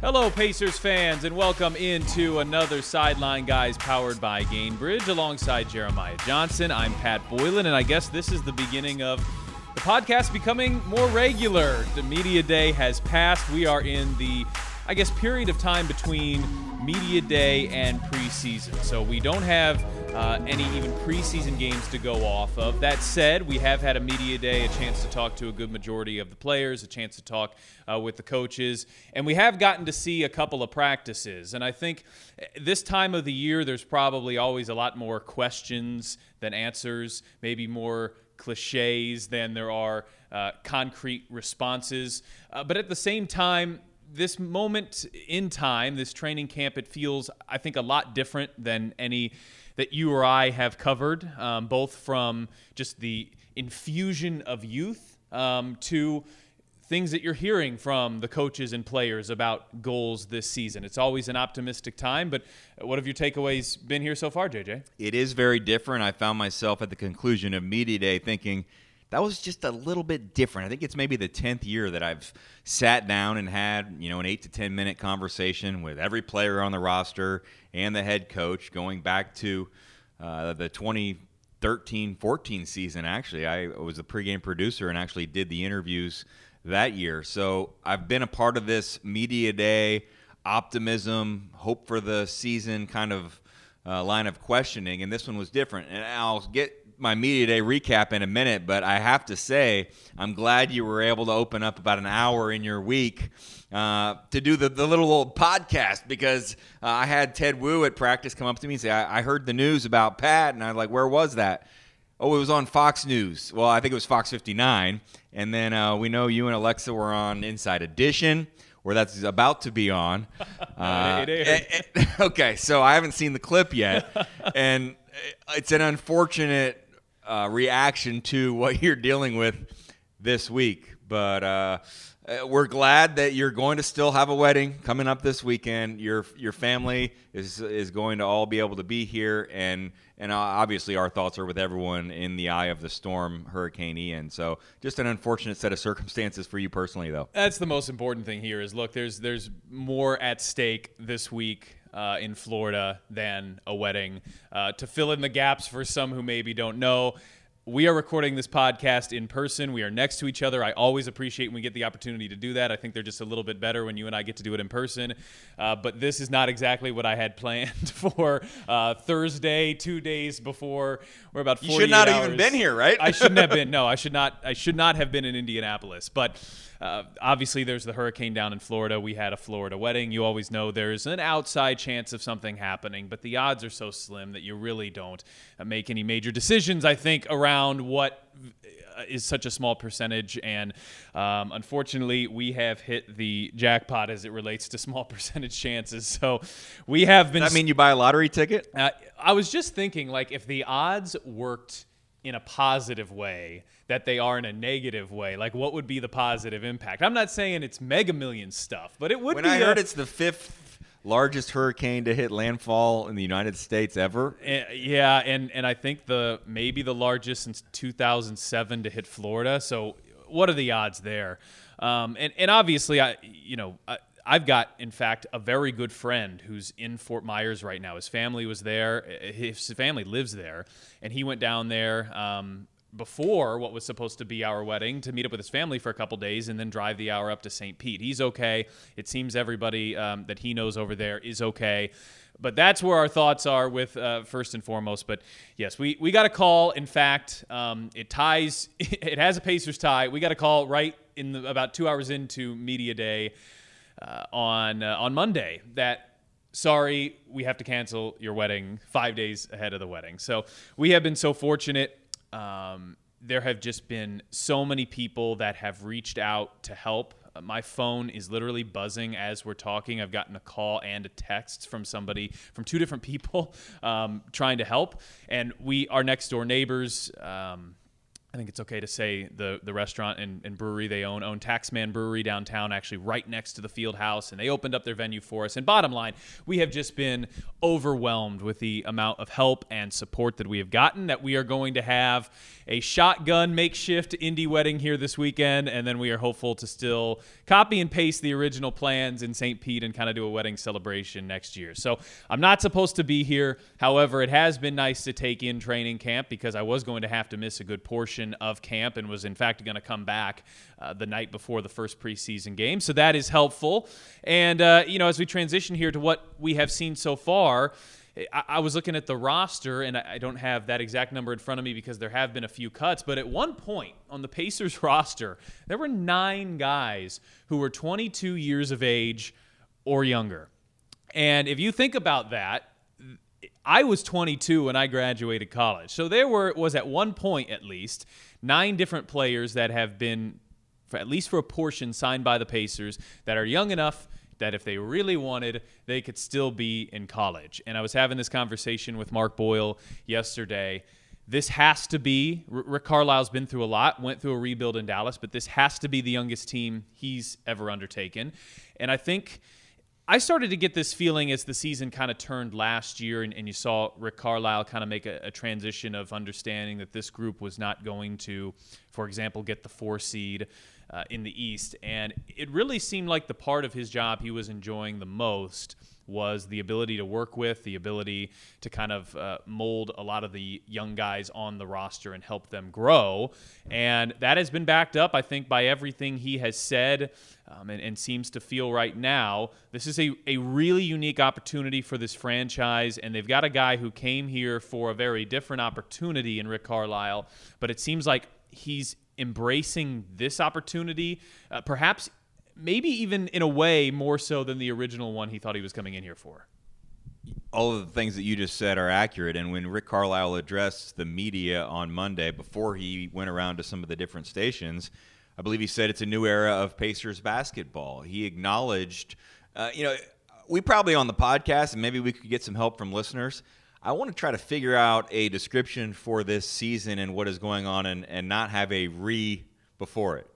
Hello, Pacers fans, and welcome into another Sideline Guys powered by Gainbridge alongside Jeremiah Johnson. I'm Pat Boylan, and I guess this is the beginning of the podcast becoming more regular. The media day has passed. We are in the, I guess, period of time between media day and preseason. So we don't have uh, any even preseason games to go off of. That said, we have had a media day, a chance to talk to a good majority of the players, a chance to talk uh, with the coaches, and we have gotten to see a couple of practices. And I think this time of the year, there's probably always a lot more questions than answers, maybe more cliches than there are uh, concrete responses. Uh, but at the same time, this moment in time, this training camp, it feels, I think, a lot different than any that you or I have covered, um, both from just the infusion of youth um, to things that you're hearing from the coaches and players about goals this season. It's always an optimistic time, but what have your takeaways been here so far, JJ? It is very different. I found myself at the conclusion of Media Day thinking, that was just a little bit different. I think it's maybe the 10th year that I've sat down and had, you know, an 8 to 10 minute conversation with every player on the roster and the head coach going back to uh, the 2013 14 season. Actually, I was the pregame producer and actually did the interviews that year. So I've been a part of this media day, optimism, hope for the season kind of uh, line of questioning, and this one was different. And I'll get my media day recap in a minute, but I have to say, I'm glad you were able to open up about an hour in your week uh, to do the, the little old podcast because uh, I had Ted Wu at practice come up to me and say, I, I heard the news about Pat. And I was like, where was that? Oh, it was on Fox News. Well, I think it was Fox 59. And then uh, we know you and Alexa were on Inside Edition where that's about to be on. Uh, okay, so I haven't seen the clip yet, and it's an unfortunate uh, reaction to what you're dealing with this week. But uh, uh, we're glad that you're going to still have a wedding coming up this weekend. Your your family is is going to all be able to be here, and and obviously our thoughts are with everyone in the eye of the storm, Hurricane Ian. So just an unfortunate set of circumstances for you personally, though. That's the most important thing here. Is look, there's there's more at stake this week uh, in Florida than a wedding. Uh, to fill in the gaps for some who maybe don't know, we are recording this podcast in person. We are next to each other. I always appreciate when we get the opportunity to do that. I think they're just a little bit better when you and I get to do it in person. Uh, but this is not exactly what I had planned for uh, Thursday, two days before. We're about. You should not have even been here, right? I shouldn't have been. No, I should not. I should not have been in Indianapolis. But uh, obviously, there's the hurricane down in Florida. We had a Florida wedding. You always know there's an outside chance of something happening, but the odds are so slim that you really don't uh, make any major decisions. I think around what uh, is such a small percentage, and um, unfortunately, we have hit the jackpot as it relates to small percentage chances. So we have been. Does that mean you buy a lottery ticket? Uh, I was just thinking, like, if the odds worked in a positive way that they are in a negative way. Like, what would be the positive impact? I'm not saying it's mega million stuff, but it would when be. When I heard it's the fifth largest hurricane to hit landfall in the United States ever. Uh, yeah, and and I think the maybe the largest since 2007 to hit Florida. So, what are the odds there? Um, and and obviously, I you know. I, I've got, in fact, a very good friend who's in Fort Myers right now. His family was there. His family lives there, and he went down there um, before what was supposed to be our wedding to meet up with his family for a couple days and then drive the hour up to St. Pete. He's okay. It seems everybody um, that he knows over there is okay. But that's where our thoughts are with uh, first and foremost. But yes, we, we got a call. In fact, um, it ties. It has a Pacers tie. We got a call right in the, about two hours into media day uh, on uh, on Monday that sorry we have to cancel your wedding five days ahead of the wedding. So we have been so fortunate. Um, there have just been so many people that have reached out to help. Uh, my phone is literally buzzing as we're talking. I've gotten a call and a text from somebody from two different people um, trying to help, and we our next door neighbors. Um, I think it's okay to say the the restaurant and, and, brewery they own own Taxman Brewery downtown, actually right next to the field house, and they opened up their venue for us. And bottom line, we have just been overwhelmed with the amount of help and support that we have gotten. That we are going to have a shotgun makeshift indie wedding here this weekend, and then we are hopeful to still copy and paste the original plans in St. Pete and kind of do a wedding celebration next year. So I'm not supposed to be here. However, it has been nice to take in training camp because I was going to have to miss a good portion of camp and was, in fact, going to come back uh, the night before the first preseason game. So that is helpful. And, uh, you know, as we transition here to what we have seen so far, I, I was looking at the roster, and I don't have that exact number in front of me because there have been a few cuts. But at one point on the Pacers roster, there were nine guys who were 22 years of age or younger. And if you think about that, I was 22 when I graduated college. So there were was at one point at least nine different players that have been for at least for a portion signed by the Pacers that are young enough that if they really wanted, they could still be in college. And I was having this conversation with Mark Boyle yesterday. This has to be Rick Carlisle's been through a lot, went through a rebuild in Dallas, but this has to be the youngest team he's ever undertaken. And I think I started to get this feeling as the season kind of turned last year, and, and you saw Rick Carlisle kind of make a, a, transition of understanding that this group was not going to, for example, get the four seed uh, in the East. And it really seemed like the part of his job he was enjoying the most was the ability to work with, the ability to kind of uh, mold a lot of the young guys on the roster and help them grow. And that has been backed up, I think, by everything he has said um, and, and, seems to feel right now. This is a, a really unique opportunity for this franchise, and they've got a guy who came here for a very different opportunity in Rick Carlisle, but it seems like he's embracing this opportunity, uh, perhaps maybe even in a way more so than the original one he thought he was coming in here for. All of the things that you just said are accurate. And when Rick Carlisle addressed the media on Monday, before he went around to some of the different stations, I believe he said it's a new era of Pacers basketball. He acknowledged, uh, you know, we probably on the podcast, and maybe we could get some help from listeners. I want to try to figure out a description for this season and what is going on and, and not have a re before it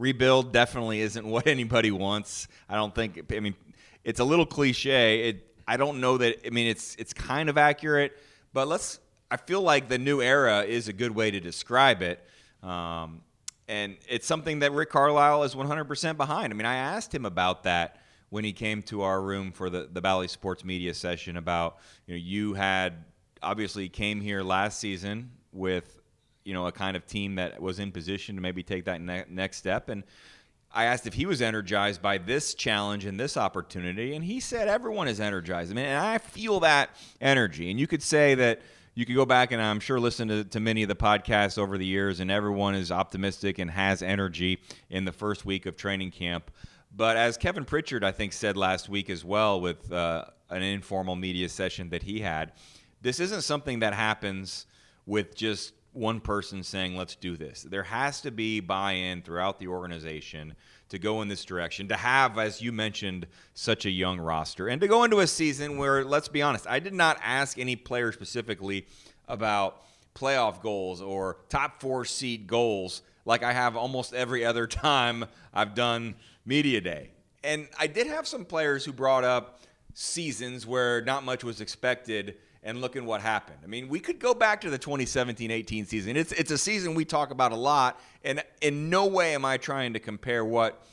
rebuild definitely isn't what anybody wants. I don't think. I mean, it's a little cliche. It. I don't know that. I mean, it's it's kind of accurate, but let's. I feel like the new era is a good way to describe it. Um, and it's something that Rick Carlisle is 100% behind. I mean, I asked him about that when he came to our room for the, the Bally Sports media session about, you know, you had obviously came here last season with you know a kind of team that was in position to maybe take that ne- next step and I asked if he was energized by this challenge and this opportunity, and he said everyone is energized. I mean, and I feel that energy. And you could say that you could go back and I'm sure listen to, to many of the podcasts over the years, and everyone is optimistic and has energy in the first week of training camp. But as Kevin Pritchard, I think, said last week as well with uh, an informal media session that he had, this isn't something that happens with just one person saying, let's do this. There has to be buy in throughout the organization to go in this direction, to have, as you mentioned, such a young roster, and to go into a season where, let's be honest, I did not ask any player specifically about playoff goals or top four seed goals like I have almost every other time I've done Media Day. And I did have some players who brought up seasons where not much was expected and looking what happened. I mean, we could go back to the 2017-18 season. It's it's a season we talk about a lot, and in no way am I trying to compare what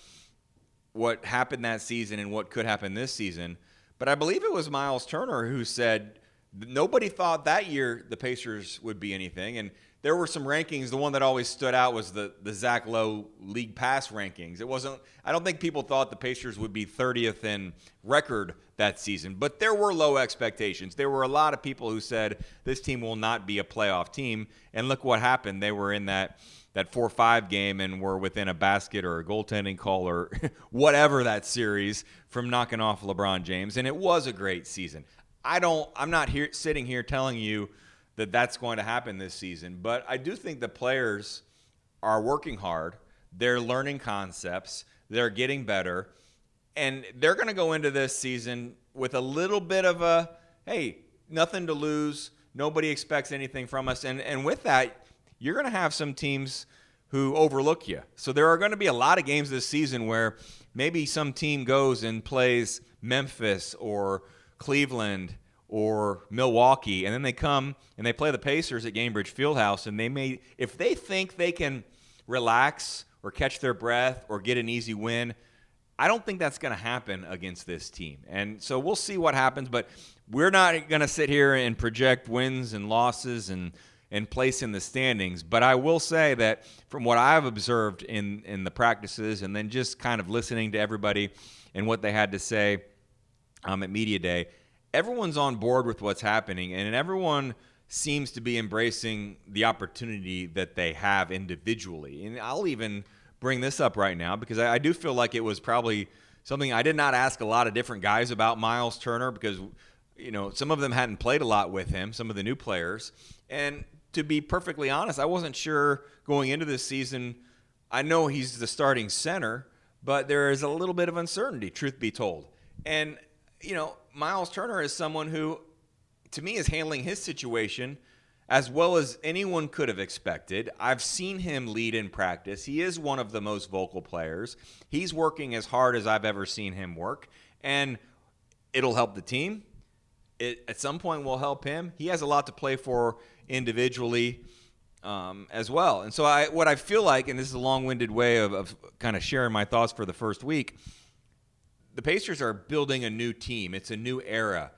what happened that season and what could happen this season. But I believe it was Miles Turner who said nobody thought that year the Pacers would be anything, and there were some rankings. The one that always stood out was the the Zach Lowe league pass rankings. It wasn't. I don't think people thought the Pacers would be 30th in record that season, but there were low expectations. There were a lot of people who said this team will not be a playoff team, and look what happened. They were in that that four five game and were within a basket or a goaltending call or whatever that series from knocking off LeBron James, and it was a great season. I don't. I'm not here sitting here telling you that that's going to happen this season. But I do think the players are working hard. They're learning concepts. They're getting better. And they're going to go into this season with a little bit of a hey, nothing to lose. Nobody expects anything from us. And, and with that, you're going to have some teams who overlook you. So there are going to be a lot of games this season where maybe some team goes and plays Memphis or Cleveland or Milwaukee, and then they come and they play the Pacers at Gainbridge Fieldhouse, and they may, if they think they can relax or catch their breath or get an easy win, I don't think that's going to happen against this team. And so we'll see what happens, but we're not going to sit here and project wins and losses and and place in the standings. But I will say that from what I've observed in in the practices and then just kind of listening to everybody and what they had to say um, at media day, everyone's on board with what's happening, and everyone seems to be embracing the opportunity that they have individually. And I'll even bring this up right now because I, I do feel like it was probably something I did not ask a lot of different guys about Miles Turner because you know some of them hadn't played a lot with him, some of the new players, and to be perfectly honest, I wasn't sure going into this season. I know he's the starting center, but there is a little bit of uncertainty, truth be told. And you know, Miles Turner is someone who, to me, is handling his situation as well as anyone could have expected. I've seen him lead in practice. He is one of the most vocal players. He's working as hard as I've ever seen him work, and it'll help the team. It at some point will help him. He has a lot to play for individually um, as well. And so, I what I feel like, and this is a long-winded way of, of kind of sharing my thoughts for the first week. The Pacers are building a new team. It's a new era,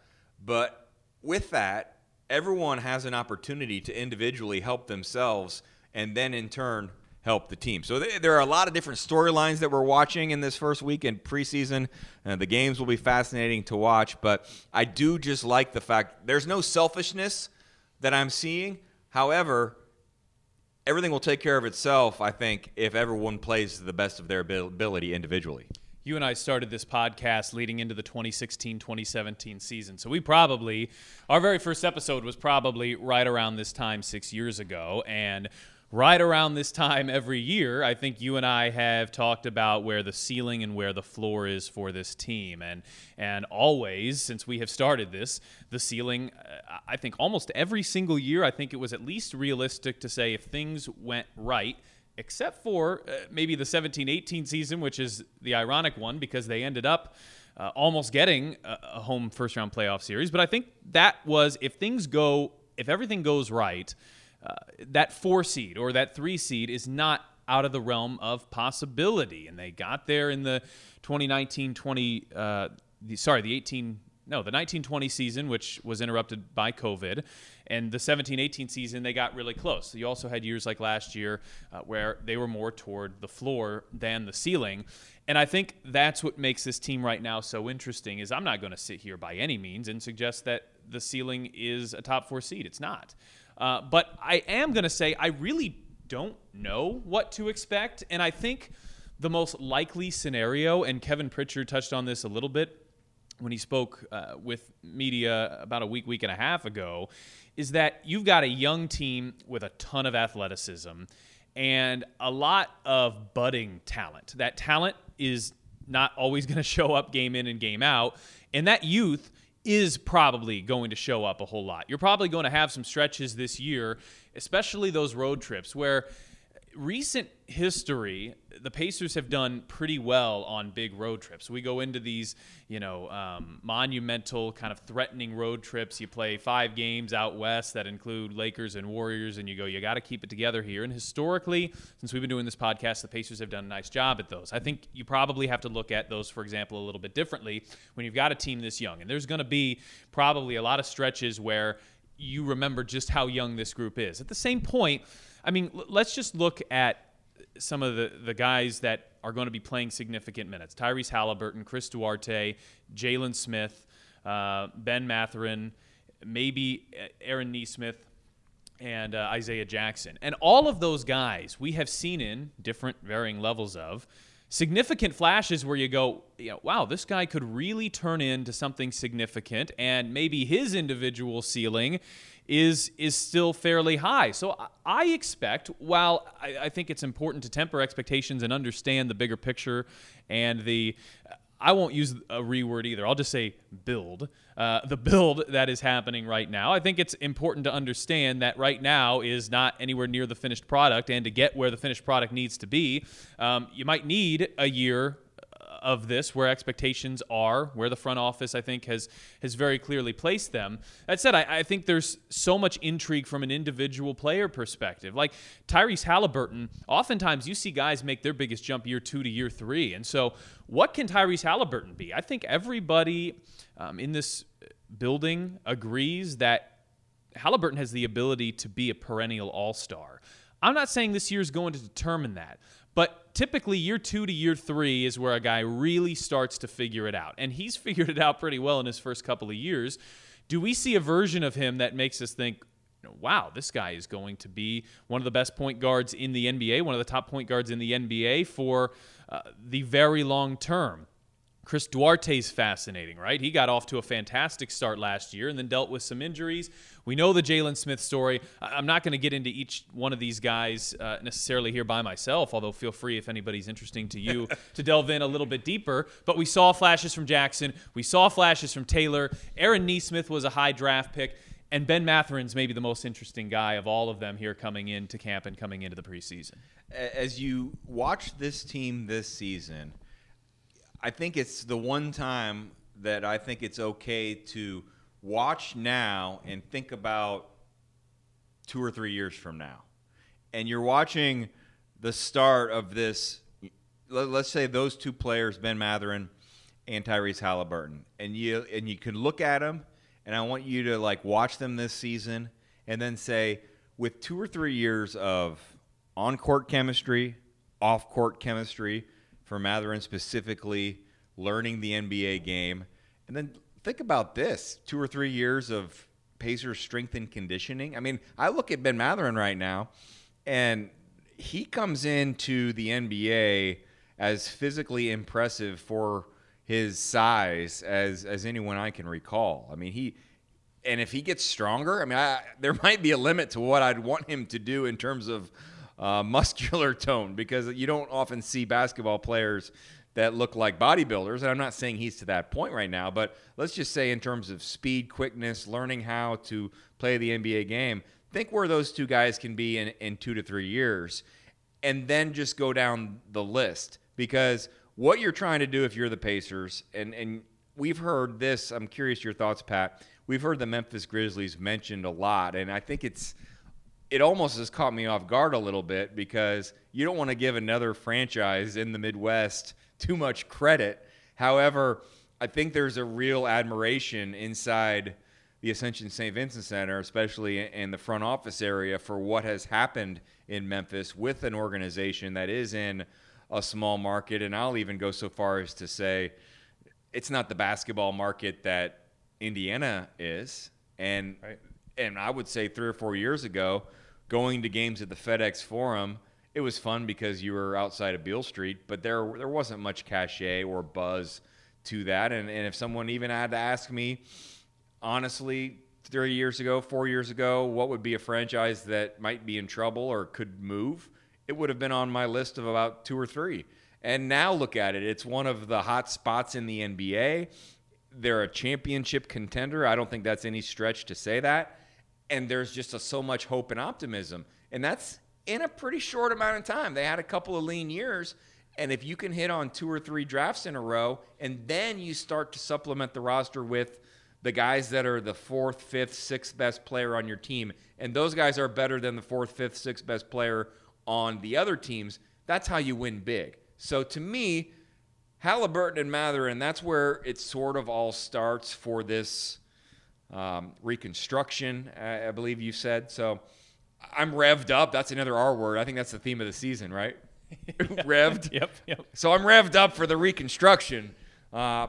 but with that, everyone has an opportunity to individually help themselves and then in turn help the team. So there are a lot of different storylines that we're watching in this first week in preseason. Uh, the games will be fascinating to watch, but I do just like the fact there's no selfishness that I'm seeing. However, everything will take care of itself, I think, if everyone plays to the best of their ability individually you and I started this podcast leading into the 2016 2017 season. So we probably, our very first episode was probably right around this time six years ago. And right around this time every year, I think you and I have talked about where the ceiling and where the floor is for this team. And, and always, since we have started this, the ceiling, uh, I think almost every single year, I think it was at least realistic to say if things went right, except for uh, maybe the 17 18 season, which is the ironic one because they ended up uh, almost getting a, a, home first round playoff series. But I think that was, if things go, if everything goes right, uh, that four seed or that three seed is not out of the realm of possibility. And they got there in the 2019 20, uh, the, sorry, the 18 no, the 1920 season, which was interrupted by COVID, and the 17-18 season, they got really close. You also had years like last year uh, where they were more toward the floor than the ceiling. And I think that's what makes this team right now so interesting. Is I'm not going to sit here by any means and suggest that the ceiling is a top four seed. It's not. Uh, but I am going to say I really don't know what to expect, and I think the most likely scenario, and Kevin Pritchard touched on this a little bit when he spoke uh, with media about a week, week and a half ago, is that you've got a young team with a ton of athleticism and a lot of budding talent. That talent is not always going to show up game in and game out. And that youth is probably going to show up a whole lot. You're probably going to have some stretches this year, especially those road trips where recent history, the Pacers have done pretty well on big road trips. We go into these, you know, um, monumental kind of threatening road trips. You play five games out west that include Lakers and Warriors, and you go, you got to keep it together here. And historically, since we've been doing this podcast, the Pacers have done a nice job at those. I think you probably have to look at those, for example, a little bit differently when you've got a team this young. And there's going to be probably a lot of stretches where you remember just how young this group is. At the same point, I mean, l- let's just look at some of the, the guys that are going to be playing significant minutes Tyrese Haliburton, Chris Duarte, Jalen Smith, uh, Ben Mathurin, maybe Aaron Nesmith, and uh, Isaiah Jackson. And all of those guys we have seen in different varying levels of significant flashes where you go, you know, wow, this guy could really turn into something significant, and maybe his individual ceiling is is still fairly high. So I expect, while I, I think it's important to temper expectations and understand the bigger picture and the I won't use a reword either. I'll just say build. Uh, the build that is happening right now. I think it's important to understand that right now is not anywhere near the finished product, and to get where the finished product needs to be, um, you might need a year of this, where expectations are, where the front office I think has has very clearly placed them. That said, I, I think there's so much intrigue from an individual player perspective. Like Tyrese Haliburton, oftentimes you see guys make their biggest jump year two to year three, and so what can Tyrese Haliburton be? I think everybody um, in this building agrees that Haliburton has the ability to be a perennial All Star. I'm not saying this year is going to determine that. But typically, year two to year three is where a guy really starts to figure it out. And he's figured it out pretty well in his first couple of years. Do we see a version of him that makes us think, wow, this guy is going to be one of the best point guards in the NBA, one of the top point guards in the NBA for uh, the very long term? Chris Duarte's fascinating, right? He got off to a fantastic start last year and then dealt with some injuries. We know the Jalen Smith story. I'm not going to get into each one of these guys uh, necessarily here by myself, although feel free if anybody's interesting to you to delve in a little bit deeper. But we saw flashes from Jackson. We saw flashes from Taylor. Aaron Nesmith was a high draft pick. And Ben Mathurin's maybe the most interesting guy of all of them here coming into camp and coming into the preseason. As you watch this team this season – I think it's the one time that I think it's okay to watch now and think about two or three years from now. And you're watching the start of this. Let's say those two players, Ben Mathurin and Tyrese Halliburton, and you and you can look at them, and I want you to like watch them this season, and then say, with two or three years of on-court chemistry, off-court chemistry, for Mathurin specifically, learning the NBA game. And then think about this two or three years of Pacers strength and conditioning. I mean, I look at Ben Mathurin right now, and he comes into the NBA as physically impressive for his size as as anyone I can recall. I mean, he and if he gets stronger, I mean, I, there might be a limit to what I'd want him to do in terms of uh, muscular tone because you don't often see basketball players that look like bodybuilders. And I'm not saying he's to that point right now, but let's just say in terms of speed, quickness, learning how to play the NBA game, think where those two guys can be in, in two to three years, and then just go down the list. Because what you're trying to do if you're the Pacers, and, and we've heard this, I'm curious your thoughts, Pat. We've heard the Memphis Grizzlies mentioned a lot, and I think it's it almost has caught me off guard a little bit because you don't want to give another franchise in the Midwest too much credit. However, I think there's a real admiration inside the Ascension St. Vincent Center, especially in the front office area, for what has happened in Memphis with an organization that is in a small market. And I'll even go so far as to say it's not the basketball market that Indiana is. And right. And I would say three or four years ago, going to games at the FedEx Forum it was fun because you were outside of Beale Street, but there there wasn't much cachet or buzz to that. And, and if someone even had to ask me, honestly, three years ago, four years ago, what would be a franchise that might be in trouble or could move, it would have been on my list of about two or three. And now look at it. It's one of the hot spots in the NBA. They're a championship contender. I don't think that's any stretch to say that. And there's just a, so much hope and optimism. And that's in a pretty short amount of time. They had a couple of lean years. And if you can hit on two or three drafts in a row, and then you start to supplement the roster with the guys that are the fourth, fifth, sixth best player on your team, and those guys are better than the fourth, fifth, sixth best player on the other teams, that's how you win big. So to me, Haliburton and Mathurin, that's where it sort of all starts for this um, reconstruction, I believe you said. So I'm revved up. That's another R word. I think that's the theme of the season, right? revved. Yep, yep. So I'm revved up for the reconstruction. Uh,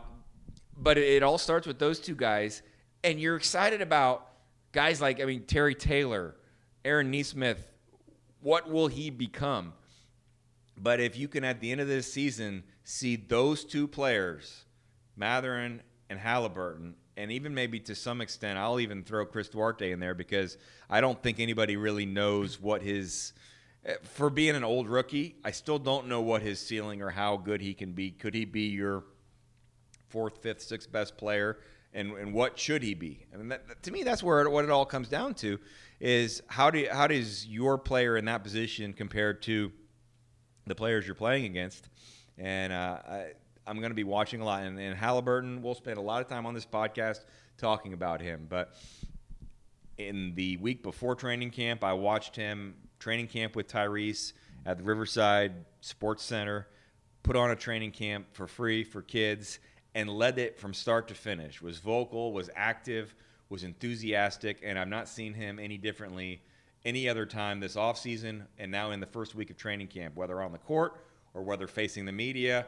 but it, it all starts with those two guys, and you're excited about guys like I mean Terry Taylor, Aaron Nesmith. What will he become? But if you can at the end of this season see those two players, Mathurin and Haliburton, and even maybe to some extent, I'll even throw Chris Duarte in there because I don't think anybody really knows what his. Eh, for being an old rookie, I still don't know what his ceiling or how good he can be. Could he be your fourth, fifth, sixth best player, and, and what should he be? I mean, that, to me, that's where it, what it all comes down to is how do you, how does your player in that position compare to the players you're playing against? And uh, I, I'm going to be watching a lot. And, and Haliburton, we'll spend a lot of time on this podcast talking about him. But in the week before training camp, I watched him training camp with Tyrese at the Riverside Sports Center, put on a training camp for free for kids, and led it from start to finish. Was vocal, was active, was enthusiastic, and I've not seen him any differently any other time this offseason and now in the first week of training camp, whether on the court or whether facing the media.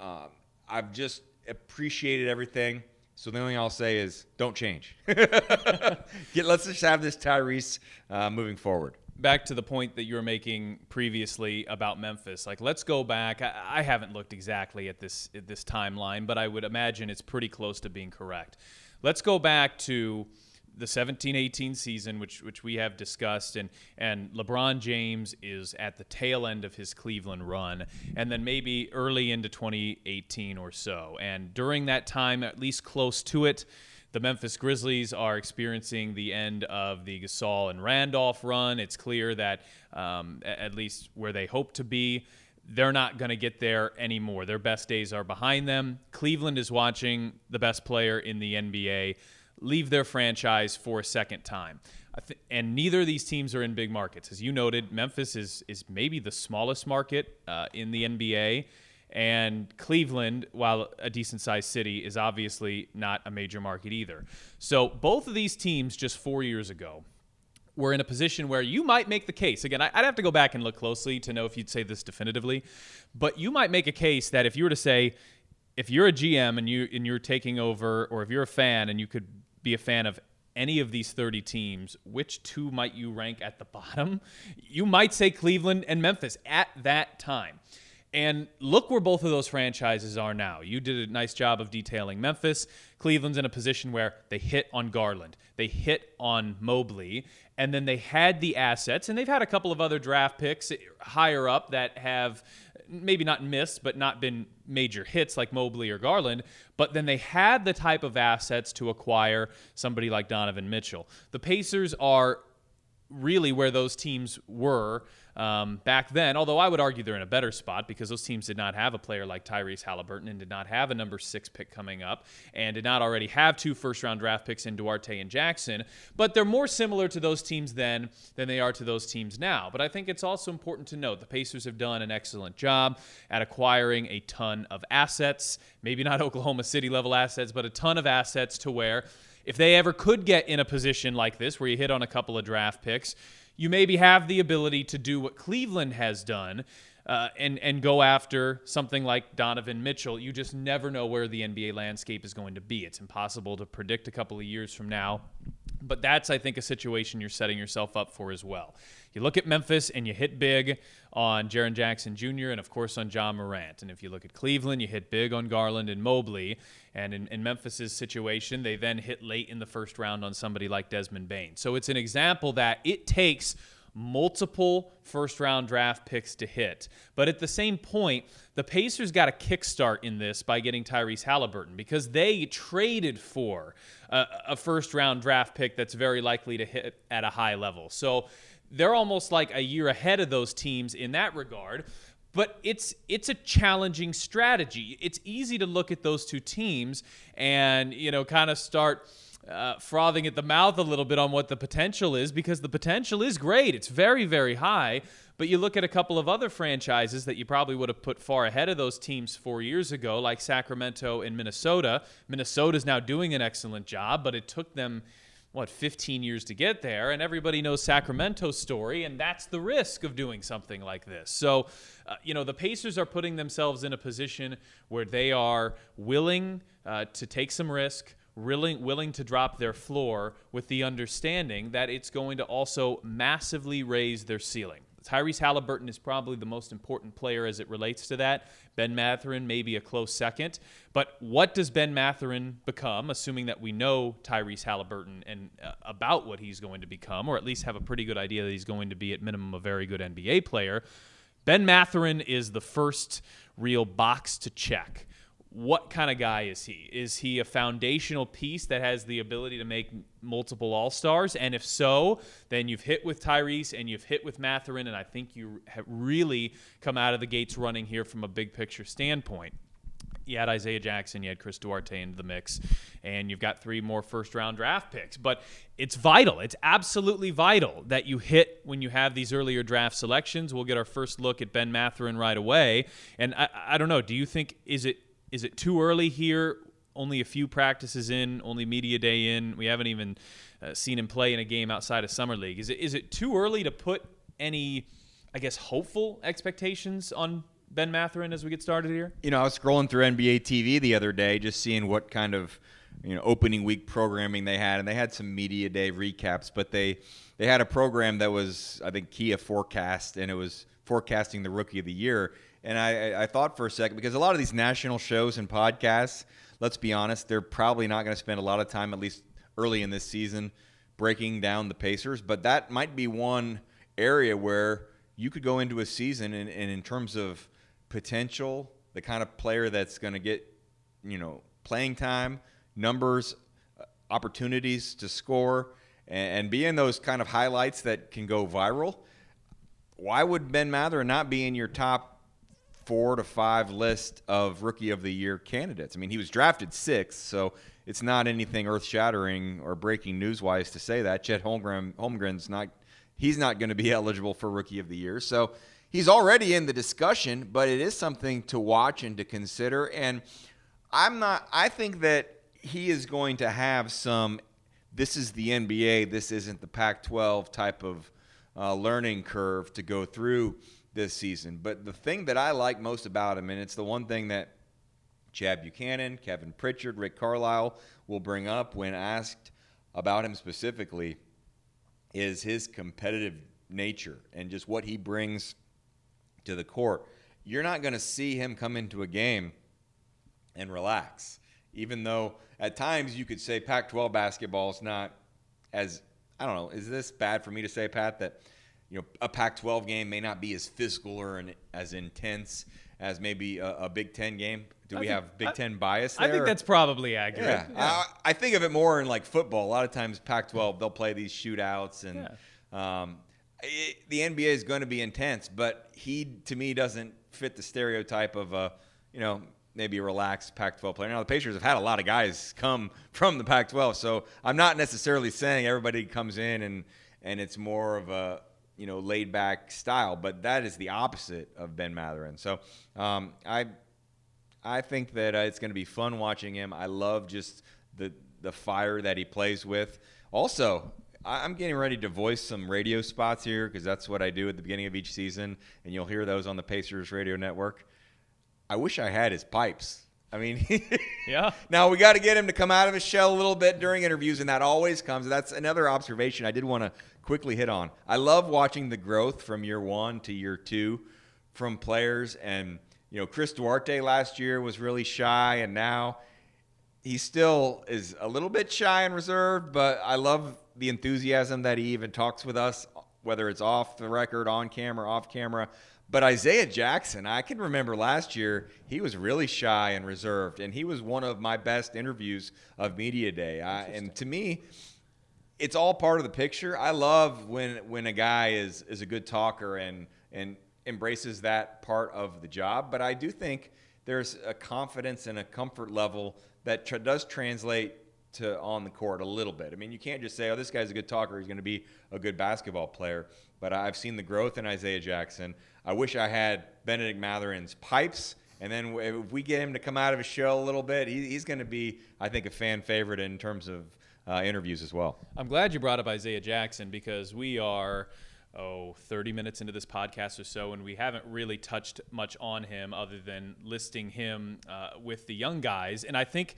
Um, I've just appreciated everything. So the only thing I'll say is don't change. Get, let's just have this Tyrese uh, moving forward. Back to the point that you were making previously about Memphis. Like, let's go back. I, I haven't looked exactly at this at this timeline, but I would imagine it's pretty close to being correct. Let's go back to the 17-18 season, which which we have discussed, and and LeBron James is at the tail end of his Cleveland run, and then maybe early into 2018 or so. And during that time, at least close to it, the Memphis Grizzlies are experiencing the end of the Gasol and Randolph run. It's clear that um, at least where they hope to be they're not going to get there anymore. Their best days are behind them. Cleveland is watching the best player in the NBA leave their franchise for a second time. Th- and neither of these teams are in big markets. As you noted, Memphis is, is maybe the smallest market uh, in the NBA. And Cleveland, while a decent sized city, is obviously not a major market either. So both of these teams just four years ago were in a position where you might make the case. Again, I'd have to go back and look closely to know if you'd say this definitively, but you might make a case that if you were to say, if you're a GM and you and you're taking over, or if you're a fan and you could be a fan of any of these 30 teams, which two might you rank at the bottom? You might say Cleveland and Memphis at that time. And look where both of those franchises are now. You did a nice job of detailing Memphis. Cleveland's in a position where they hit on Garland, they hit on Mobley, and then they had the assets, and they've had a couple of other draft picks higher up that have maybe not missed, but not been major hits like Mobley or Garland. But then they had the type of assets to acquire somebody like Donovan Mitchell. The Pacers are really where those teams were um, back then. Although I would argue they're in a better spot because those teams did not have a player like Tyrese Haliburton and did not have a number six pick coming up and did not already have two first round draft picks in Duarte and Jackson. But they're more similar to those teams then than they are to those teams now. But I think it's also important to note the Pacers have done an excellent job at acquiring a ton of assets, maybe not Oklahoma City level assets, but a ton of assets to where if they ever could get in a position like this where you hit on a couple of draft picks, you maybe have the ability to do what Cleveland has done. Uh, and and go after something like Donovan Mitchell. You just never know where the NBA landscape is going to be. It's impossible to predict a couple of years from now. But that's, I think, a situation you're setting yourself up for as well. You look at Memphis and you hit big on Jaren Jackson Jr. and, of course, on Ja Morant. And if you look at Cleveland, you hit big on Garland and Mobley. And in, in Memphis's situation, they then hit late in the first round on somebody like Desmond Bane. So it's an example that it takes multiple first round draft picks to hit. But at the same point, the Pacers got a kickstart in this by getting Tyrese Haliburton because they traded for a, a first round draft pick that's very likely to hit at a high level. So they're almost like a year ahead of those teams in that regard but it's it's a challenging strategy. It's easy to look at those two teams and you know kind of start uh, frothing at the mouth a little bit on what the potential is because the potential is great. It's very, very high. But you look at a couple of other franchises that you probably would have put far ahead of those teams four years ago, like Sacramento and Minnesota. Minnesota's now doing an excellent job, but it took them, what, 15 years to get there. And everybody knows Sacramento's story, and that's the risk of doing something like this. So, uh, you know, the Pacers are putting themselves in a position where they are willing uh, to take some risk willing, willing to drop their floor with the understanding that it's going to also massively raise their ceiling. Tyrese Haliburton is probably the most important player as it relates to that. Ben Mathurin may be a close second. But what does Ben Mathurin become, assuming that we know Tyrese Haliburton and uh, about what he's going to become, or at least have a pretty good idea that he's going to be, at minimum, a very good NBA player? Ben Mathurin is the first real box to check what kind of guy is he? Is he a foundational piece that has the ability to make multiple All Stars? And if so, then you've hit with Tyrese and you've hit with Mathurin, and I think you have really come out of the gates running here from a big picture standpoint. You had Isaiah Jackson, you had Chris Duarte into the mix, and you've got three more first round draft picks. But it's vital. It's absolutely vital that you hit when you have these earlier draft selections. We'll get our first look at Ben Mathurin right away. And I, I don't know, do you think, is it is it too early here? Only a few practices in, only media day in. We haven't even uh, seen him play in a game outside of summer league. Is it is it too early to put any, I guess, hopeful expectations on Ben Mathurin as we get started here? You know, I was scrolling through NBA TV the other day, just seeing what kind of you know opening week programming they had, and they had some media day recaps, but they they had a program that was I think Kia forecast, and it was forecasting the rookie of the year and I, I thought for a second, because a lot of these national shows and podcasts, let's be honest, they're probably not going to spend a lot of time, at least early in this season, breaking down the Pacers. But that might be one area where you could go into a season and, and in terms of potential, the kind of player that's going to get, you know, playing time, numbers, uh, opportunities to score, and, and be in those kind of highlights that can go viral. Why would Ben Mather not be in your top four to five list of rookie of the year candidates. I mean, he was drafted sixth, so it's not anything earth shattering or breaking news wise to say that. Chet Holmgren, Holmgren's not, he's not going to be eligible for rookie of the year. So he's already in the discussion, but it is something to watch and to consider. And I'm not, I think that he is going to have some, this is the NBA, this isn't the Pac 12 type of uh, learning curve to go through this season. But the thing that I like most about him, and it's the one thing that Chad Buchanan, Kevin Pritchard, Rick Carlisle will bring up when asked about him specifically, is his competitive nature and just what he brings to the court. You're not going to see him come into a game and relax, even though at times you could say Pac 12 basketball is not as, I don't know, is this bad for me to say, Pat, that you know, a Pac-12 game may not be as physical or as intense as maybe a, a Big Ten game. Do I we think, have Big I, Ten bias there? I think that's probably accurate. Yeah, yeah. I, I, think of it more in like football. A lot of times, Pac-12 they'll play these shootouts, and yeah. um, it, the NBA is going to be intense. But he, to me, doesn't fit the stereotype of a, you know, maybe a relaxed Pac-12 player. Now the Pacers have had a lot of guys come from the Pac-12, so I'm not necessarily saying everybody comes in and and it's more of a you know laid back style, but that is the opposite of Ben Mathurin. So um, I I think that uh, it's going to be fun watching him. I love just the the fire that he plays with. Also, I'm getting ready to voice some radio spots here because that's what I do at the beginning of each season, and you'll hear those on the Pacers radio network. I wish I had his pipes. I mean, yeah. Now we got to get him to come out of his shell a little bit during interviews, and that always comes. That's another observation I did want to quickly hit on. I love watching the growth from year one to year two from players. And, you know, Chris Duarte last year was really shy, and now he still is a little bit shy and reserved, but I love the enthusiasm that he even talks with us, whether it's off the record, on camera, off camera. But Isaiah Jackson, I can remember last year, he was really shy and reserved, and he was one of my best interviews of Media Day. I, and to me, it's all part of the picture. I love when when a guy is is a good talker and and embraces that part of the job. But I do think there's a confidence and a comfort level that tr- does translate to on the court a little bit. I mean, you can't just say, "Oh, this guy's a good talker; he's going to be a good basketball player." But I've seen the growth in Isaiah Jackson. I wish I had Bennedict Mathurin's pipes. And then if we get him to come out of his shell a little bit, he, he's going to be, I think, a fan favorite in terms of uh, interviews as well. I'm glad you brought up Isaiah Jackson because we are oh 30 minutes into this podcast or so and we haven't really touched much on him other than listing him uh, with the young guys and i think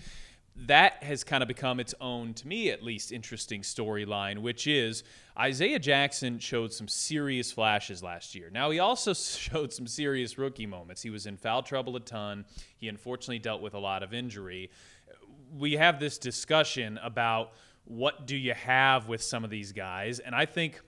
that has kind of become its own to me at least interesting storyline which is isaiah jackson showed some serious flashes last year. Now he also showed some serious rookie moments. He was in foul trouble a ton. He unfortunately dealt with a lot of injury. We have this discussion about what do you have with some of these guys, and I think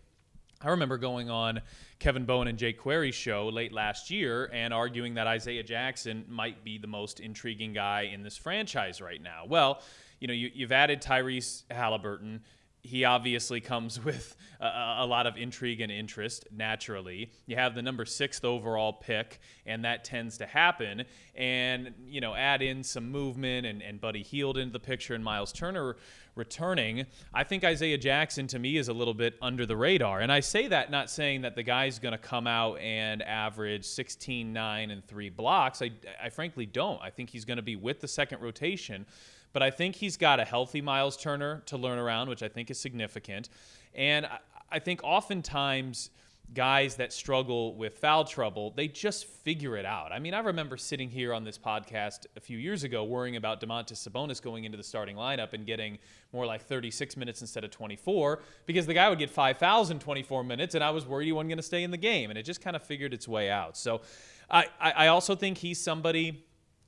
I remember going on Kevin Bowen and Jake Query's show late last year and arguing that Isaiah Jackson might be the most intriguing guy in this franchise right now. Well, you know, you, have added Tyrese Haliburton he obviously comes with a, a, lot of intrigue and interest naturally. You have the number sixth overall pick, and that tends to happen. And, you know, add in some movement and, and Buddy Hield into the picture and Miles Turner returning. I think Isaiah Jackson to me is a little bit under the radar. And I say that not saying that the guy's going to come out and average 16, 9, and 3 blocks. I, I frankly don't. I think he's going to be with the second rotation but I think he's got a healthy Miles Turner to learn around, which I think is significant. And I think oftentimes guys that struggle with foul trouble, they just figure it out. I mean, I remember sitting here on this podcast a few years ago worrying about Domantas Sabonis going into the starting lineup and getting more like 36 minutes instead of 24 because the guy would get five fouls in 24 minutes, and I was worried he wasn't going to stay in the game. And it just kind of figured its way out. So I, I also think he's somebody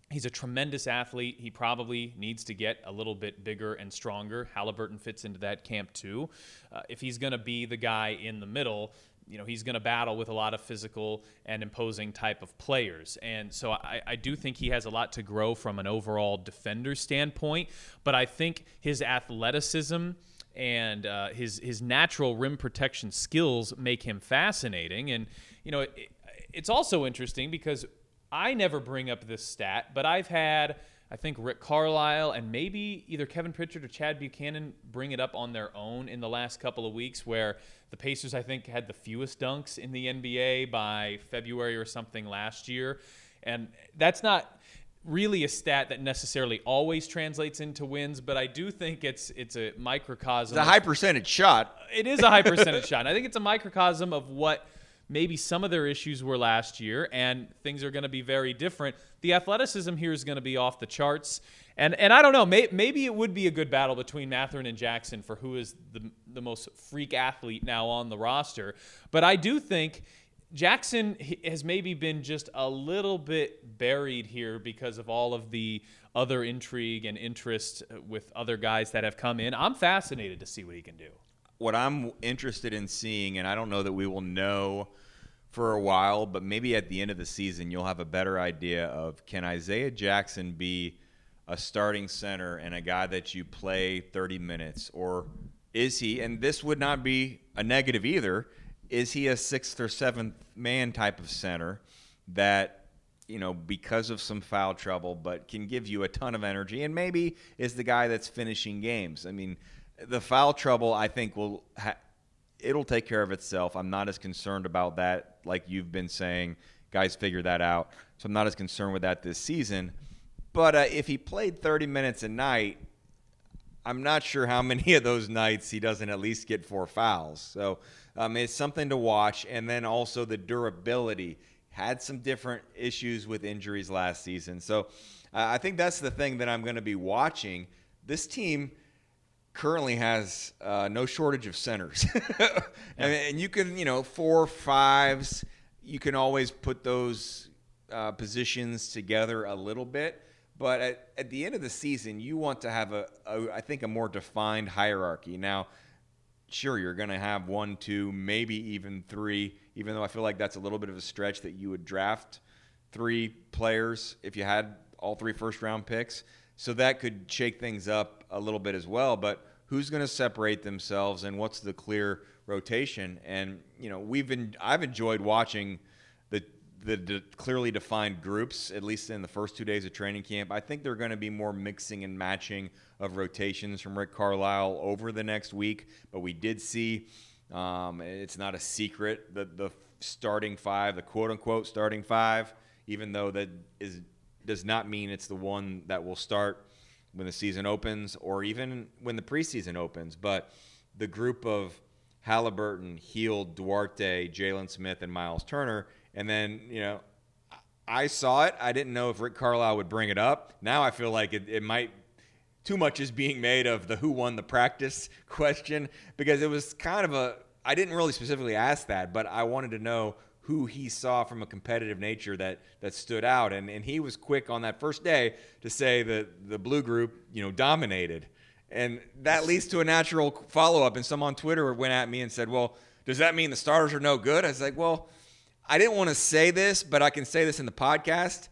He's a tremendous athlete. He probably needs to get a little bit bigger and stronger. Haliburton fits into that camp too. Uh, if he's going to be the guy in the middle, you know, he's going to battle with a lot of physical and imposing type of players. And so I, I, do think he has a lot to grow from an overall defender standpoint. But I think his athleticism and uh, his his natural rim protection skills make him fascinating. And you know, it, it's also interesting because I never bring up this stat, but I've had, I think, Rick Carlisle and maybe either Kevin Pritchard or Chad Buchanan bring it up on their own in the last couple of weeks where the Pacers, I think, had the fewest dunks in the NBA by February or something last year. And that's not really a stat that necessarily always translates into wins, but I do think it's it's a microcosm. It's a high percentage shot. It is a high percentage shot. And I think it's a microcosm of what maybe some of their issues were last year, and things are going to be very different. The athleticism here is going to be off the charts. And, and I don't know, may, maybe it would be a good battle between Mathurin and Jackson for who is the, the most freak athlete now on the roster. But I do think Jackson has maybe been just a little bit buried here because of all of the other intrigue and interest with other guys that have come in. I'm fascinated to see what he can do what I'm interested in seeing, and I don't know that we will know for a while, but maybe at the end of the season, you'll have a better idea of can Isaiah Jackson be a starting center and a guy that you play 30 minutes? Or is he, and this would not be a negative either, is he a sixth or seventh man type of center that you know, because of some foul trouble, but can give you a ton of energy, and maybe is the guy that's finishing games. I mean, the foul trouble, I think, will ha- it'll take care of itself. I'm not as concerned about that, like you've been saying. Guys figure that out, so I'm not as concerned with that this season. But uh, if he played 30 minutes a night, I'm not sure how many of those nights he doesn't at least get four fouls. So um, it's something to watch. And then also the durability. Had some different issues with injuries last season. So uh, I think that's the thing that I'm going to be watching. This team – currently has uh, no shortage of centers, yeah. and, and, you can you know four fives. You can always put those uh, positions together a little bit, but at, at the end of the season, you want to have a, a I think a more defined hierarchy. Now, sure, you're going to have one, two, maybe even three. Even though I feel like that's a little bit of a stretch that you would draft three players if you had all three first round picks. So that could shake things up a little bit as well. But who's going to separate themselves and what's the clear rotation? And you know, we've been I've enjoyed watching the the de- clearly defined groups at least in the first two days of training camp. I think they're going to be more mixing and matching of rotations from Rick Carlisle over the next week. But we did see um, it's not a secret that the starting five, the quote unquote starting five, even though that is does not mean it's the one that will start when the season opens or even when the preseason opens. But the group of Haliburton, Hield, Duarte, Jalen Smith, and Miles Turner, and then you know, I saw it. I didn't know if Rick Carlisle would bring it up. Now I feel like it, it might too much is being made of the who won the practice question because it was kind of a I didn't really specifically ask that, but I wanted to know who he saw from a competitive nature that that stood out. And and he was quick on that first day to say that the blue group, you know, dominated. And that leads to a natural follow up. And some on Twitter went at me and said, well, does that mean the starters are no good? I was like, well, I didn't want to say this, but I can say this in the podcast.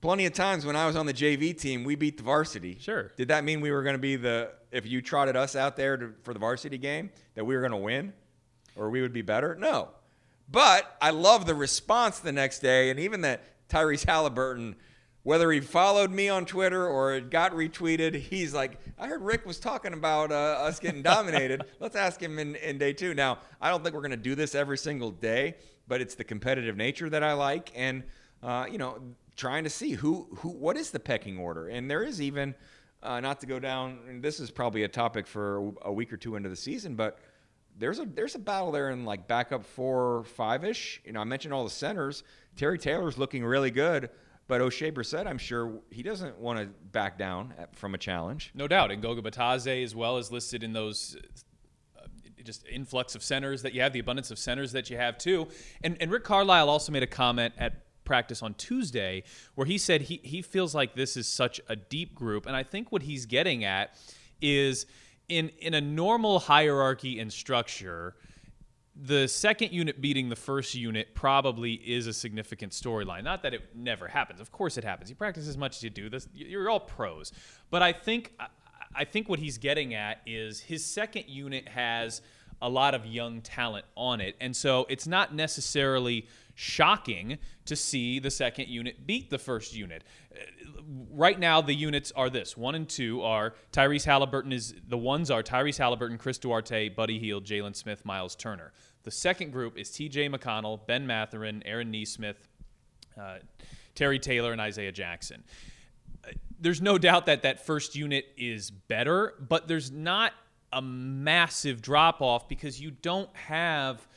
Plenty of times when I was on the JV team, we beat the varsity. Sure. Did that mean we were going to be the if you trotted us out there to, for the varsity game that we were going to win, or we would be better? No. But I love the response the next day, and even that Tyrese Haliburton whether he followed me on Twitter or it got retweeted, he's like, I heard Rick was talking about uh, us getting dominated. Let's ask him in, in day two. Now, I don't think we're going to do this every single day, but it's the competitive nature that I like. And, uh, you know, trying to see who, who, what is the pecking order. And there is even, uh, not to go down, this is probably a topic for a week or two into the season, but there's a there's a battle there in like backup four five ish. You know, I mentioned all the centers. Terry Taylor's looking really good. But Oshae Brissett, I'm sure he doesn't want to back down from a challenge. No doubt. And Goga Bitadze as well is listed in those uh, just influx of centers that you have, the abundance of centers that you have too. And, and Rick Carlisle also made a comment at practice on Tuesday where he said he, he feels like this is such a deep group. And I think what he's getting at is in, in a normal hierarchy and structure – the second unit beating the first unit probably is a significant storyline. Not that it never happens. Of course it happens. You practice as much as you do. This you're all pros. But I think I think what he's getting at is his second unit has a lot of young talent on it. And so it's not necessarily shocking to see the second unit beat the first unit. Right now, the units are this one and two are Tyrese Haliburton is the ones are Tyrese Haliburton, Chris Duarte, Buddy Hield, Jalen Smith, Miles Turner. The second group is TJ McConnell, Ben Mathurin, Aaron Nesmith, uh, Terry Taylor, and Isaiah Jackson. Uh, there's no doubt that that first unit is better, but there's not a massive drop off because you don't have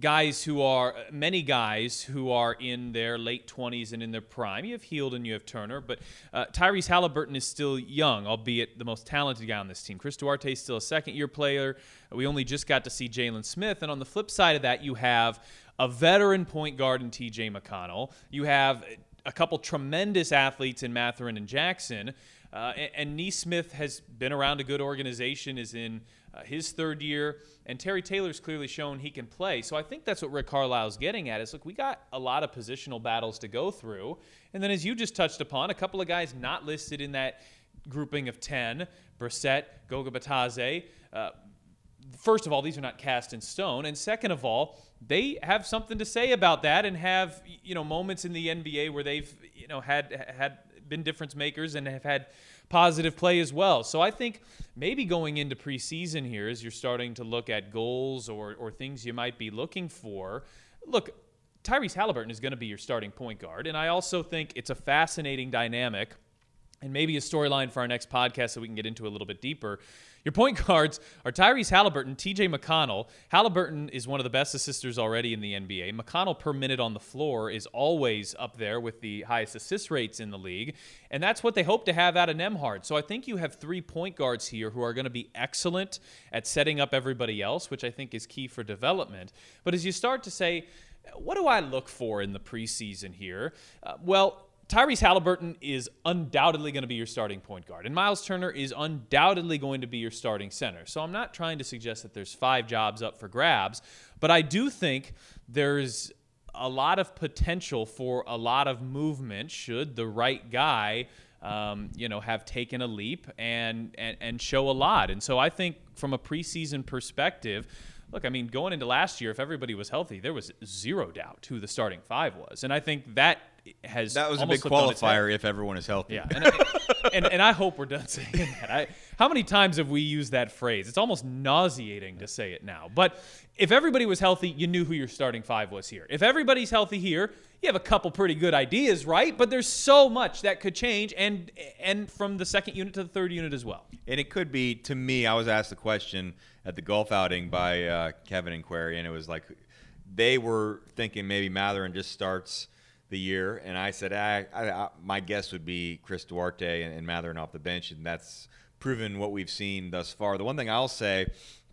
guys who are many guys who are in their late 20s and in their prime. You have Hield and you have Turner, but uh, Tyrese Haliburton is still young, albeit the most talented guy on this team. Chris Duarte is still a second year player. We only just got to see Jalen Smith. And on the flip side of that, you have a veteran point guard in TJ McConnell. You have a couple tremendous athletes in Mathurin and Jackson. Uh, and, and Nesmith has been around a good organization, is in uh, his third year, and Terry Taylor's clearly shown he can play. So I think that's what Rick Carlisle's getting at. Is look, we got a lot of positional battles to go through, and then as you just touched upon, a couple of guys not listed in that grouping of ten: Brissett, Goga Bitadze. Uh, first of all, these are not cast in stone, and second of all, they have something to say about that, and have you know moments in the NBA where they've you know had had been difference makers and have had positive play as well. So I think maybe going into preseason here, as you're starting to look at goals or, or things you might be looking for, look, Tyrese Haliburton is going to be your starting point guard. And I also think it's a fascinating dynamic and maybe a storyline for our next podcast that we can get into a little bit deeper your point guards are Tyrese Haliburton, TJ McConnell. Haliburton is one of the best assisters already in the NBA. McConnell per minute on the floor is always up there with the highest assist rates in the league. And that's what they hope to have out of Nembhard. So I think you have three point guards here who are going to be excellent at setting up everybody else, which I think is key for development. But as you start to say, what do I look for in the preseason here? Uh, well, Tyrese Haliburton is undoubtedly going to be your starting point guard, and Miles Turner is undoubtedly going to be your starting center. So I'm not trying to suggest that there's five jobs up for grabs, but I do think there's a lot of potential for a lot of movement should the right guy. Um, you know, have taken a leap and, and and show a lot. And so I think from a preseason perspective, look, I mean, going into last year, if everybody was healthy, there was zero doubt who the starting five was, and I think that has that was a big qualifier if everyone is healthy. Yeah, and, and, and I hope we're done saying that. I, how many times have we used that phrase? It's almost nauseating to say it now. But if everybody was healthy, you knew who your starting five was here. If everybody's healthy here, you have a couple pretty good ideas, right? But there's so much that could change, and and from the second unit to the third unit as well. And it could be to me. I was asked the question at the golf outing by uh, Kevin and Query, and it was like they were thinking maybe Mathurin just starts the year, and I said I, I, I, my guess would be Chris Duarte and, and Mathurin off the bench, and that's proven what we've seen thus far. The one thing I'll say,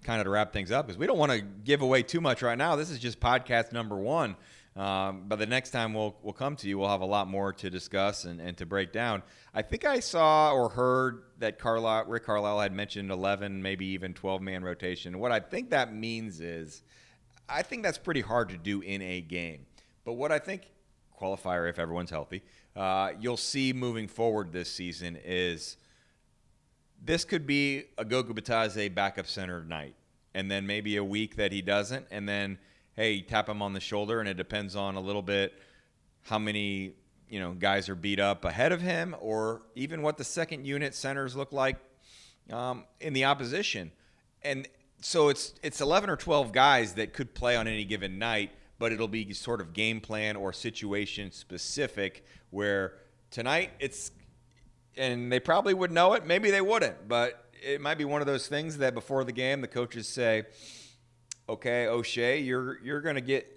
kind of to wrap things up, is we don't want to give away too much right now. This is just podcast number one. Um, but the next time we'll, we'll come to you, we'll have a lot more to discuss and, and to break down. I think I saw or heard that Carlisle, Rick Carlisle had mentioned 11, maybe even 12 man rotation. What I think that means is I think that's pretty hard to do in a game. But what I think qualifier if everyone's healthy, uh, you'll see moving forward this season is this could be a Goga Bitadze backup center night, and then maybe a week that he doesn't, and then hey, tap him on the shoulder, and it depends on a little bit how many you know guys are beat up ahead of him, or even what the second unit centers look like um, in the opposition, and so it's it's 11 or 12 guys that could play on any given night but it'll be sort of game plan or situation specific where tonight it's and they probably would know it maybe they wouldn't but it might be one of those things that before the game the coaches say okay Oshae you're you're going to get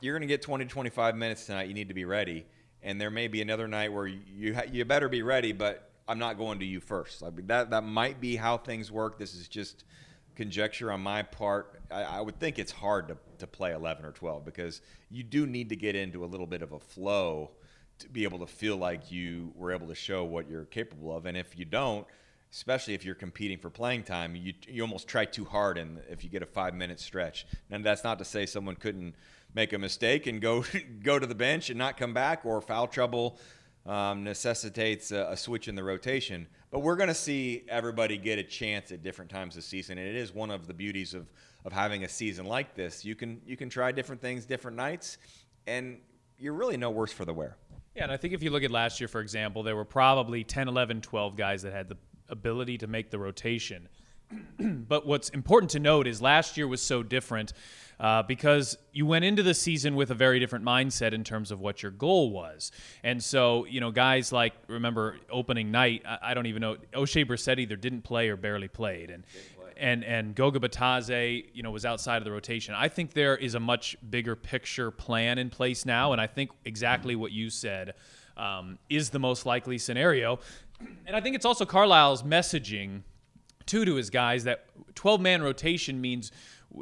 you're going to get 20 to 25 minutes tonight you need to be ready and there may be another night where you you better be ready but I'm not going to you first. Mean, that that might be how things work. This is just conjecture on my part. I, I, would think it's hard to, to play 11 or 12 because you do need to get into a little bit of a flow to be able to feel like you were able to show what you're capable of. And if you don't, especially if you're competing for playing time, you, you almost try too hard. And if you get a five minute stretch, and that's not to say someone couldn't make a mistake and go go to the bench and not come back, or foul trouble um, necessitates a, a switch in the rotation. But we're going to see everybody get a chance at different times this season, and it is one of the beauties of of having a season like this. You can you can try different things, different nights, and you're really no worse for the wear. Yeah, and I think if you look at last year, for example, there were probably 10, 11, 12 guys that had the ability to make the rotation. but what's important to note is last year was so different uh, because you went into the season with a very different mindset in terms of what your goal was. And so, you know, guys like, remember opening night, I, I don't even know, Oshae Brissett either didn't play or barely played. And, and and Goga Bitadze, you know, was outside of the rotation. I think there is a much bigger picture plan in place now, and I think exactly what you said um, is the most likely scenario. And I think it's also Carlisle's messaging too to his guys that 12 man rotation means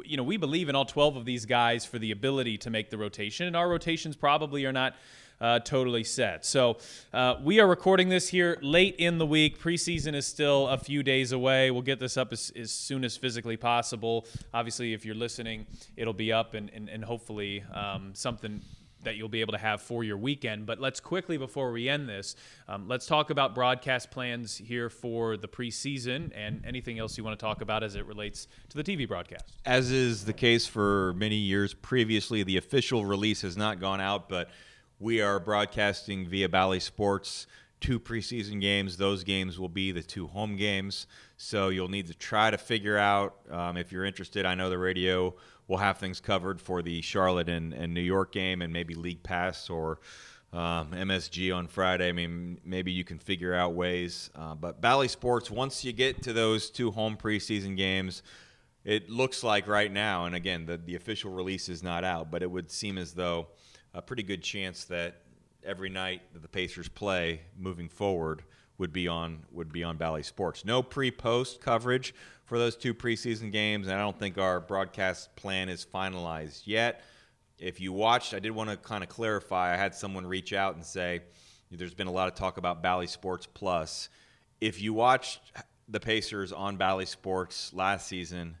you know, we believe in all 12 of these guys for the ability to make the rotation, and our rotations probably are not uh, totally set. So uh, we are recording this here late in the week. Preseason is still a few days away. We'll get this up as, as soon as physically possible. Obviously, if you're listening, it'll be up and, and, and hopefully um, something that you'll be able to have for your weekend. But let's quickly, before we end this, um, let's talk about broadcast plans here for the preseason and anything else you want to talk about as it relates to the TV broadcast. As is the case for many years previously, the official release has not gone out, but we are broadcasting via Bally Sports two preseason games. Those games will be the two home games. So you'll need to try to figure out um, if you're interested. I know the radio will have things covered for the Charlotte and, and New York game and maybe League Pass or um, MSG on Friday. I mean, maybe you can figure out ways. Uh, but Bally Sports, once you get to those two home preseason games, it looks like right now, and again, the, the official release is not out, but it would seem as though a pretty good chance that every night that the Pacers play moving forward would be on would be on Bally Sports. No pre-post coverage for those two preseason games, and I don't think our broadcast plan is finalized yet. If you watched, I did want to kind of clarify. I had someone reach out and say there's been a lot of talk about Bally Sports Plus. If you watched the Pacers on Bally Sports last season,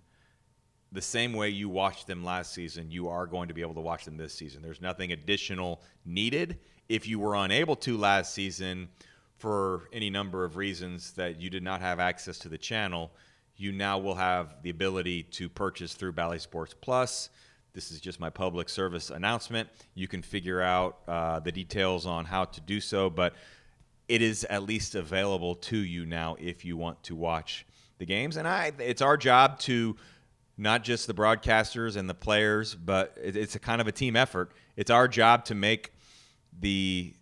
the same way you watched them last season, you are going to be able to watch them this season. There's nothing additional needed. If you were unable to last season for any number of reasons that you did not have access to the channel, you now will have the ability to purchase through Bally Sports Plus. This is just my public service announcement. You can figure out uh, the details on how to do so, but it is at least available to you now if you want to watch the games. And I, it's our job to not just the broadcasters and the players, but it's a kind of a team effort. It's our job to make the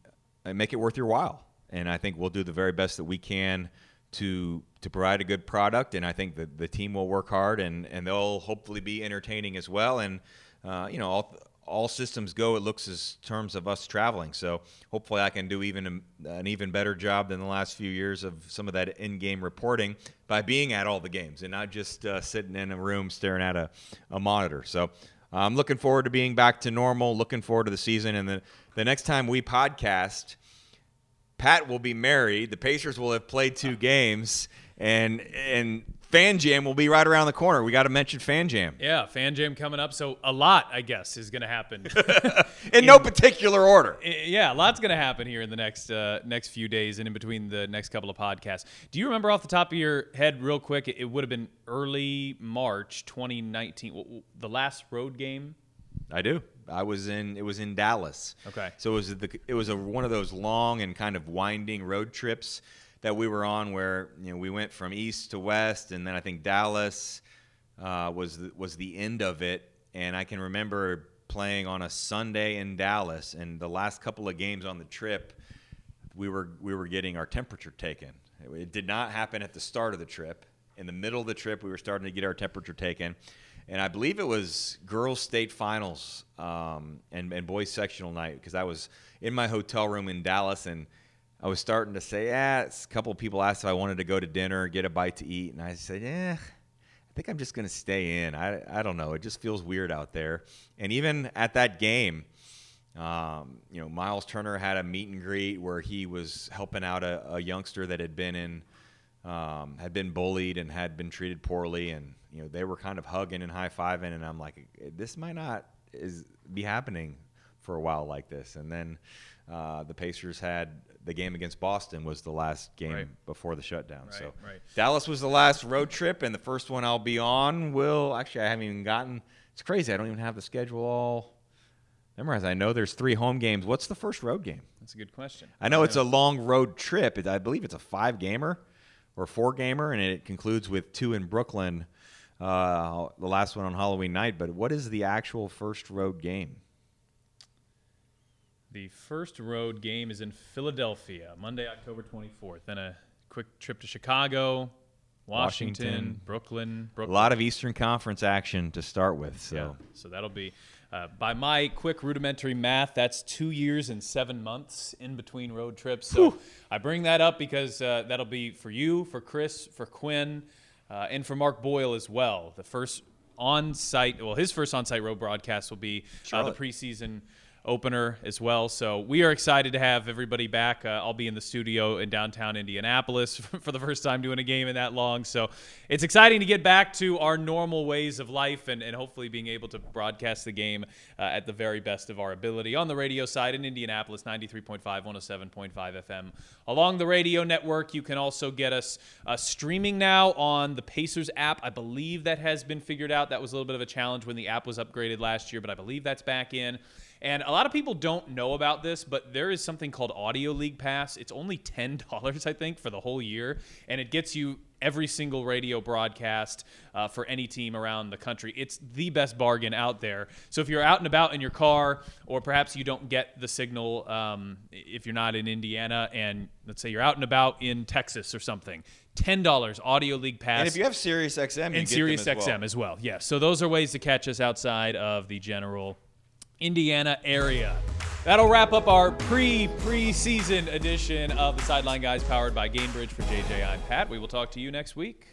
uh, make it worth your while. And I think we'll do the very best that we can to to provide a good product. And I think that the team will work hard and and they'll hopefully be entertaining as well. And uh, you know all all systems go. It looks as terms of us traveling. So hopefully I can do even a, an even better job than the last few years of some of that in-game reporting by being at all the games and not just uh, sitting in a room staring at a, a monitor. So I'm looking forward to being back to normal. Looking forward to the season and the the next time we podcast, Pat will be married. The Pacers will have played two games, and and Fan Jam will be right around the corner. We got to mention Fan Jam. Yeah, Fan Jam coming up. So a lot, I guess, is going to happen. in, no particular order. Yeah, a lot's going to happen here in the next uh, next few days and in between the next couple of podcasts. Do you remember off the top of your head, real quick? It, it would have been early March 2019, the last road game. I do. I was in. It was in Dallas. Okay. So it was the. It was a, one of those long and kind of winding road trips that we were on, where you know we went from east to west, and then I think Dallas uh, was the, was the end of it. And I can remember playing on a Sunday in Dallas, and the last couple of games on the trip, we were we were getting our temperature taken. It did not happen at the start of the trip. In the middle of the trip, we were starting to get our temperature taken and I believe it was girls' state finals um, and, and boys' sectional night because I was in my hotel room in Dallas and I was starting to say, yeah, a couple of people asked if I wanted to go to dinner, get a bite to eat, and I said, yeah, I think I'm just going to stay in. I, I don't know. It just feels weird out there. And even at that game, um, you know, Miles Turner had a meet and greet where he was helping out a, a youngster that had been in, um, had been bullied and had been treated poorly, and you know they were kind of hugging and high fiving, and I'm like, this might not is be happening for a while like this. And then uh, the Pacers had the game against Boston was the last game right. before the shutdown. Right, so right. Dallas was the last road trip, and the first one I'll be on will actually I haven't even gotten. It's crazy. I don't even have the schedule all memorized. I know there's three home games. What's the first road game? That's a good question. I know it's a long road trip. I believe it's a five gamer or four gamer, and it concludes with two in Brooklyn uh, the last one on Halloween night. But what is the actual first road game? The first road game is in Philadelphia, Monday, October 24th. Then a quick trip to Chicago, Washington, Washington, Brooklyn, Brooklyn. A lot of Eastern Conference action to start with. So, yeah, so that'll be, uh, by my quick rudimentary math, that's two years and seven months in between road trips. So Whew. I bring that up because uh, that'll be for you, for Chris, for Quinn uh, and for Mark Boyle as well. The first on site, well, his first on site road broadcast will be uh, the preseason opener as well. So we are excited to have everybody back. Uh, I'll be in the studio in downtown Indianapolis for the first time doing a game in that long. So it's exciting to get back to our normal ways of life and, and hopefully being able to broadcast the game uh, at the very best of our ability on the radio side in Indianapolis, 93.5, 107.5 FM. Along the radio network, you can also get us uh, streaming now on the Pacers app. I believe that has been figured out. That was a little bit of a challenge when the app was upgraded last year, but I believe that's back in. And a lot of people don't know about this, but there is something called Audio League Pass. It's only $10, I think, for the whole year. And it gets you every single radio broadcast uh, for any team around the country. It's the best bargain out there. So if you're out and about in your car, or perhaps you don't get the signal um, if you're not in Indiana, and let's say you're out and about in Texas or something, ten dollars Audio League Pass. And if you have Sirius XM, and Sirius XM well. as well, yeah. So those are ways to catch us outside of the general Indiana area. That'll wrap up our pre preseason edition of the Sideline Guys powered by Gainbridge for JJ. I'm Pat. We will talk to you next week.